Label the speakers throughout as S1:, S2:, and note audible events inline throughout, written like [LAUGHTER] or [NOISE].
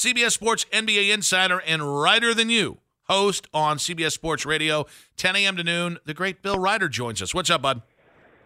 S1: CBS Sports NBA insider and writer than you, host on CBS Sports Radio, 10 a.m. to noon. The great Bill Reiter joins us. What's up, bud?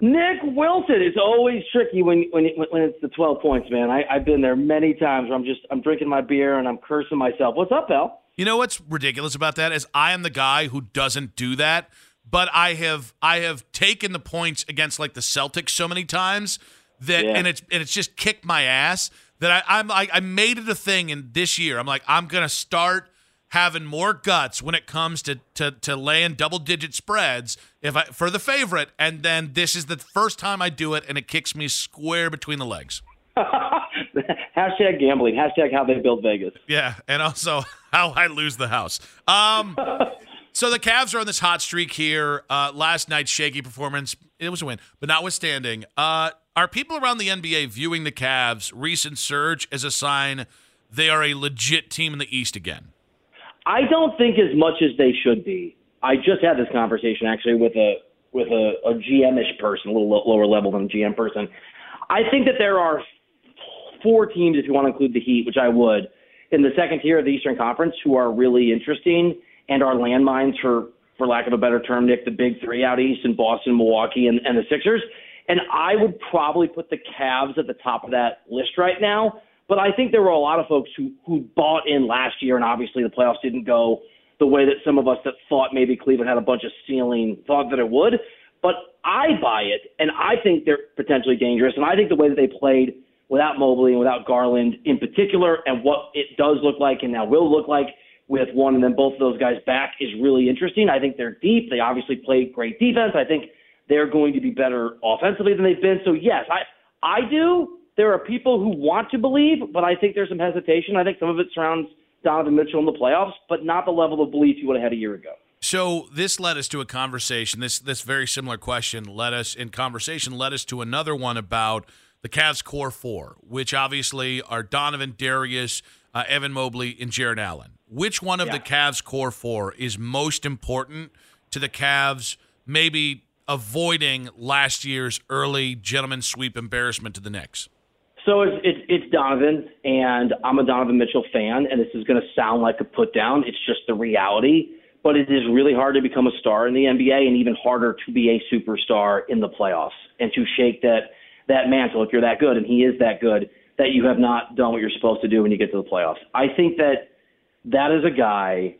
S2: Nick Wilson. It's always tricky when when when it's the 12 points, man. I, I've been there many times where I'm just I'm drinking my beer and I'm cursing myself. What's up, Al?
S1: You know what's ridiculous about that is I am the guy who doesn't do that, but I have I have taken the points against like the Celtics so many times that
S2: Yeah.
S1: and it's and it's just kicked my ass that I, I'm I, I made it a thing in this year. I'm like I'm gonna start having more guts when it comes to to to laying double digit spreads if I for the favorite, and then this is the first time I do it and it kicks me square between the legs. [LAUGHS]
S2: Hashtag gambling. Hashtag how they build Vegas.
S1: Yeah, and also [LAUGHS] how I lose the house. Um, [LAUGHS] so the Cavs are on this hot streak here. Uh, last night's shaky performance, it was a win, but notwithstanding, uh, are people around the NBA viewing the Cavs' recent surge as a sign they are a legit team in the East again?
S2: I don't think as much as they should be. I just had this conversation actually with a with a, a GM-ish person, a little lo- lower level than a GM person. I think that there are four teams, if you want to include the Heat, which I would, in the second tier of the Eastern Conference, who are really interesting and are landmines for, for lack of a better term, Nick, the big three out east in Boston, Milwaukee, and, and the Sixers. And I would probably put the Cavs at the top of that list right now. But I think there were a lot of folks who who bought in last year, and obviously the playoffs didn't go the way that some of us that thought maybe Cleveland had a bunch of ceiling thought that it would. But I buy it, and I think they're potentially dangerous. And I think the way that they played without Mobley and without Garland in particular, and what it does look like and now will look like with one and then both of those guys back is really interesting. I think they're deep. They obviously play great defense. I think they're going to be better offensively than they've been. So yes, I I do. There are people who want to believe, but I think there's some hesitation. I think some of it surrounds Donovan Mitchell in the playoffs, but not the level of belief you would have had a year ago.
S1: So this led us to a conversation. This this very similar question led us in conversation led us to another one about the Cavs core four, which obviously are Donovan, Darius, uh, Evan Mobley, and Jarrett Allen. Which one of the Cavs core four is most important to the Cavs? Maybe avoiding last year's early gentleman sweep embarrassment to the Knicks.
S2: So it's, it's it's Donovan, and I'm a Donovan Mitchell fan, and this is going to sound like a put down. It's just the reality. But it is really hard to become a star in the NBA, and even harder to be a superstar in the playoffs and to shake that that mantle if you're that good, and he is that good. That you have not done what you're supposed to do when you get to the playoffs. I think that that is a guy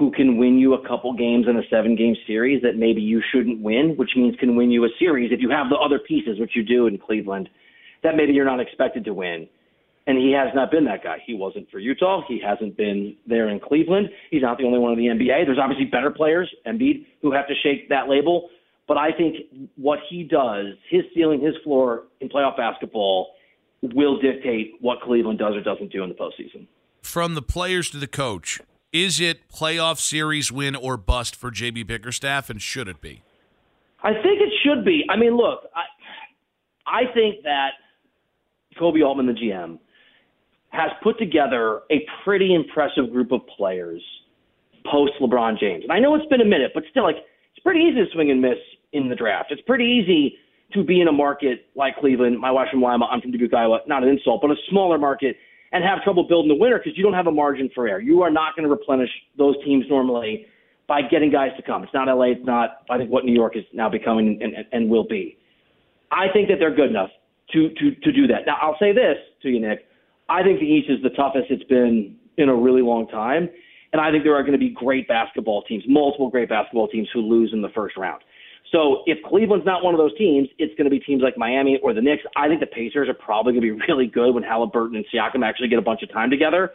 S2: who can win you a couple games in a seven game series that maybe you shouldn't win, which means can win you a series if you have the other pieces, which you do in Cleveland, that maybe you're not expected to win. And he has not been that guy. He wasn't for Utah. He hasn't been there in Cleveland. He's not the only one in the NBA. There's obviously better players, Embiid, who have to shake that label. But I think what he does, his ceiling, his floor in playoff basketball, will dictate what Cleveland does or doesn't do in the postseason.
S1: From the players to the coach, is it playoff series win or bust for JB Bickerstaff, and should it be?
S2: I think it should be. I mean, look, I, I think that Koby Altman, the GM, has put together a pretty impressive group of players post LeBron James. And I know it's been a minute, but still, like, it's pretty easy to swing and miss in the draft. It's pretty easy to be in a market like Cleveland. My wife's from Lima. I'm from Dubuque, Iowa. Not an insult, but a smaller market and have trouble building the winner because you don't have a margin for error. You are not going to replenish those teams normally by getting guys to come. It's not LA. It's not, I think, what New York is now becoming and, and, and will be. I think that they're good enough to, to, to do that. Now, I'll say this to you, Nick. I think the East is the toughest it's been in a really long time. And I think there are going to be great basketball teams, multiple great basketball teams who lose in the first round. So if Cleveland's not one of those teams, it's going to be teams like Miami or the Knicks. I think the Pacers are probably going to be [LAUGHS] really good when Halliburton and Siakam actually get a bunch of time together.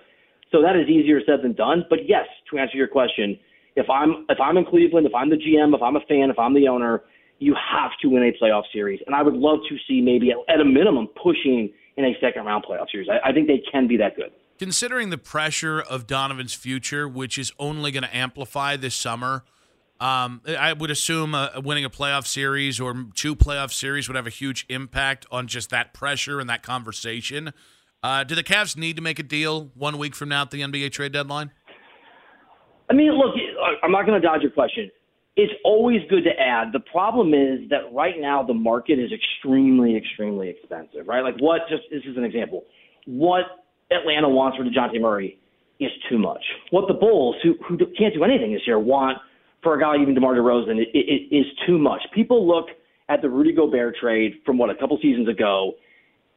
S2: So that is easier said than done. But yes, to answer your question, if I'm if I'm in Cleveland, if I'm the GM, if I'm a fan, if I'm the owner, you have to win a playoff series. And I would love to see maybe at, a minimum pushing in a second round playoff series. I, I think they can be that good.
S1: Considering the pressure of Donovan's future, which is only going to amplify this summer, um, I would assume uh, winning a playoff series or two playoff series would have a huge impact on just that pressure and that conversation. Uh, do the Cavs need to make a deal one week from now at the NBA trade deadline?
S2: I mean, look, I'm not going to dodge your question. It's always good to add. The problem is that right now the market is extremely, extremely expensive, right? Like, what, just this is an example. What Atlanta wants for Dejounte Murray is too much. What the Bulls, who, who can't do anything this year, want for a guy even DeMar DeRozan it, it, it is too much. People look at the Rudy Gobert trade from what a couple seasons ago,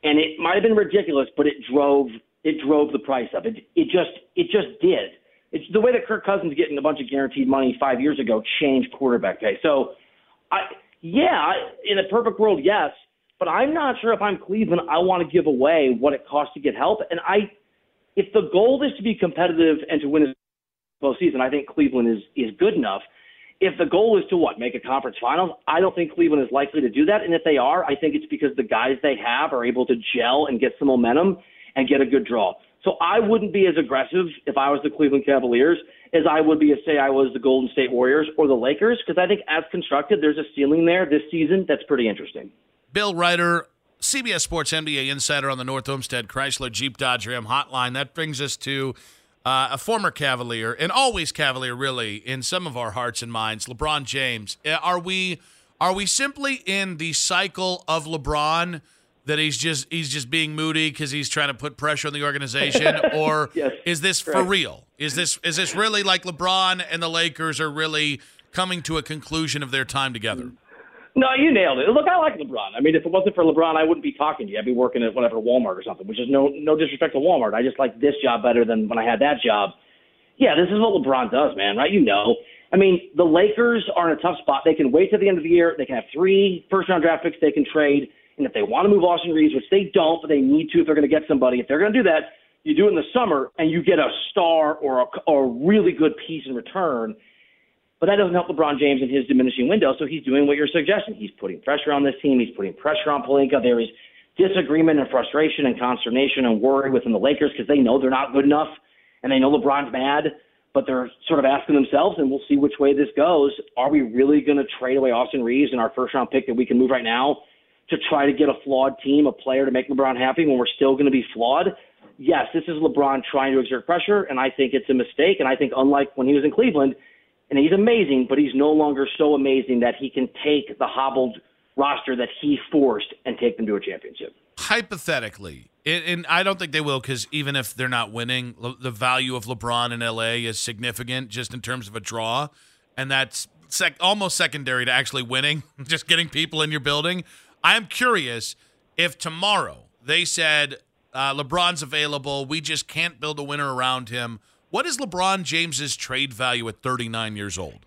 S2: and it might have been ridiculous, but it drove it drove the price up. It it just it just did. It's the way that Kirk Cousins getting a bunch of guaranteed money five years ago changed quarterback pay. So, I yeah, in a perfect world, yes, but I'm not sure if I'm Cleveland, I want to give away what it costs to get help. And I, if the goal is to be competitive and to win a postseason, I think Cleveland is is good enough. If the goal is to what make a conference finals, I don't think Cleveland is likely to do that. And if they are, I think it's because the guys they have are able to gel and get some momentum and get a good draw. So I wouldn't be as aggressive if I was the Cleveland Cavaliers as I would be if, say, I was the Golden State Warriors or the Lakers, because I think as constructed, there's a ceiling there this season that's pretty interesting.
S1: Bill Reiter, CBS Sports NBA insider on the North Olmsted Chrysler Jeep Dodge Ram hotline. That brings us to uh, a former Cavalier, and always Cavalier, really, in some of our hearts and minds, LeBron James. Uh, are we are we simply in the cycle of LeBron that he's just he's just being moody because he's trying to put pressure on the organization, [LAUGHS] or
S2: yes,
S1: is this for real? Is this is this really like LeBron and the Lakers are really coming to a conclusion of their time together?
S2: No, you nailed it. Look, I like LeBron. I mean, if it wasn't for LeBron, I wouldn't be talking to you. I'd be working at whatever Walmart or something. Which is no no disrespect to Walmart. I just like this job better than when I had that job. Yeah, this is what LeBron does, man. Right? You know. I mean, the Lakers are in a tough spot. They can wait till the end of the year. They can have three first round draft picks they can trade. And if they want to move Austin Reaves, which they don't, but they need to if they're going to get somebody, if they're going to do that, you do it in the summer and you get a star or a, or a really good piece in return. But that doesn't help LeBron James in his diminishing window. So he's doing what you're suggesting. He's putting pressure on this team. He's putting pressure on Pelinka. There is disagreement and frustration and consternation and worry within the Lakers because they know they're not good enough and they know LeBron's mad, but they're sort of asking themselves, and we'll see which way this goes. Are we really going to trade away Austin Reaves and our first round pick that we can move right now to try to get a flawed team, a player to make LeBron happy when we're still going to be flawed? Yes, this is LeBron trying to exert pressure, and I think it's a mistake. And I think, unlike when he was in Cleveland, and he's amazing, but he's no longer so amazing that he can take the hobbled roster that he forced and take them to a championship.
S1: Hypothetically, and I don't think they will because even if they're not winning, the value of LeBron in LA is significant just in terms of a draw, and that's sec- almost secondary to actually winning, [LAUGHS] just getting people in your building. I'm curious if tomorrow they said uh, LeBron's available, we just can't build a winner around him what is LeBron James's trade value at 39 years old?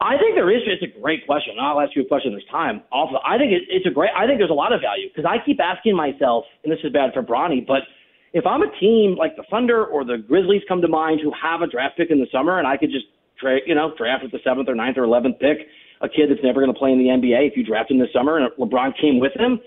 S2: I think there is. It's a great question. I'll ask you a question this time. Also, I think it, it's a great. I think there's a lot of value because I keep asking myself, and this is bad for Bronny, but if I'm a team like the Thunder or the Grizzlies come to mind who have a draft pick in the summer, and I could just trade, you know, draft with the seventh or ninth or eleventh pick, a kid that's never going to play in the NBA. If you draft him this summer and LeBron came with him,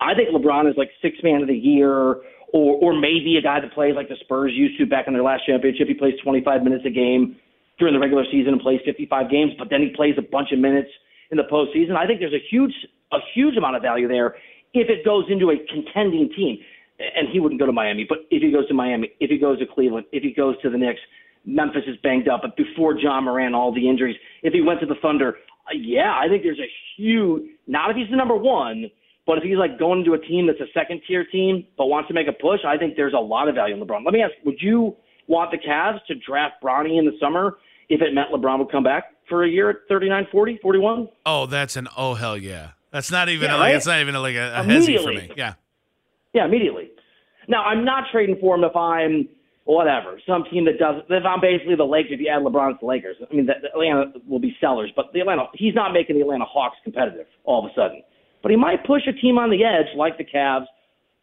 S2: I think LeBron is like six man of the year. Or, or maybe a guy that plays like the Spurs used to back in their last championship. He plays 25 minutes a game during the regular season and plays 55 games, but then he plays a bunch of minutes in the postseason. I think there's a huge a huge amount of value there if it goes into a contending team. And he wouldn't go to Miami, but if he goes to Miami, if he goes to Cleveland, if he goes to the Knicks, Memphis is banged up. But before Ja Morant, all the injuries. If he went to the Thunder, uh, yeah, I think there's a huge. Not if he's the number one, but if he's like going into a team that's a second tier team but wants to make a push, I think there's a lot of value in LeBron. Let me ask: Would you want the Cavs to draft Bronny in the summer if it meant LeBron would come back for a year at 39, 40, 41?
S1: Oh, that's an oh hell yeah. That's not even
S2: Yeah,
S1: a, like
S2: right?
S1: it's not even a, like a, a hezzy for me. Yeah.
S2: Yeah, immediately. Now, I'm not trading for him if I'm whatever some team that does. If I'm basically the Lakers, if you add LeBron to the Lakers, I mean, the, the Atlanta will be sellers, but the Atlanta he's not making the Atlanta Hawks competitive all of a sudden. But he might push a team on the edge like the Cavs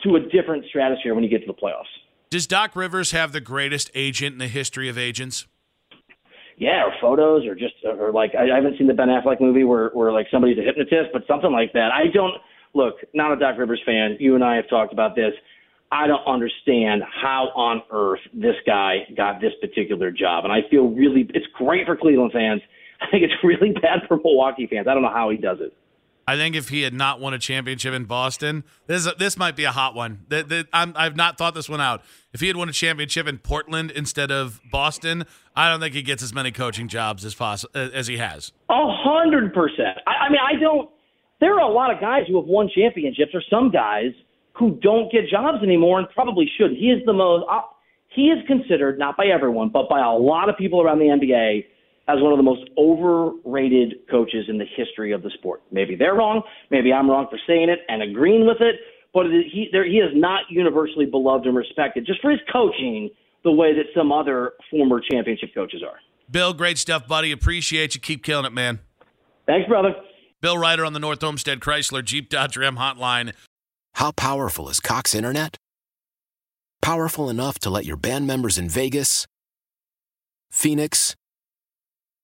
S2: to a different stratosphere when you get to the playoffs.
S1: Does Doc Rivers have the greatest agent in the history of agents?
S2: Yeah, or photos, or just, or like I, haven't seen the Ben Affleck movie where where like somebody's a hypnotist, but something like that. I don't look. Not a Doc Rivers fan. You and I have talked about this. I don't understand how on earth this guy got this particular job, and I feel really. It's great for Cleveland fans. [LAUGHS] I think it's really bad for Milwaukee fans. I don't know how he does it.
S1: I think if he had not won a championship in Boston, this this might be a hot one. I'm, I've not thought this one out. If he had won a championship in Portland instead of Boston, I don't think he gets as many coaching jobs as poss- as he has.
S2: A hundred percent. I I mean, I don't. There are a lot of guys who have won championships, or some guys who don't get jobs anymore and probably should. He is the most. Uh, he is considered not by everyone, but by a lot of people around the NBA as one of the most overrated coaches in the history of the sport. Maybe they're wrong. Maybe I'm wrong for saying it and agreeing with it. But it, he there, he is not universally beloved and respected just for his coaching the way that some other former championship coaches are.
S1: Bill, great stuff, buddy. Appreciate you. Keep killing it, man.
S2: Thanks, brother.
S1: Bill Reiter on the North Olmsted Chrysler Jeep Dodge Ram hotline.
S3: How powerful is Cox Internet? Powerful enough to let your band members in Vegas, Phoenix,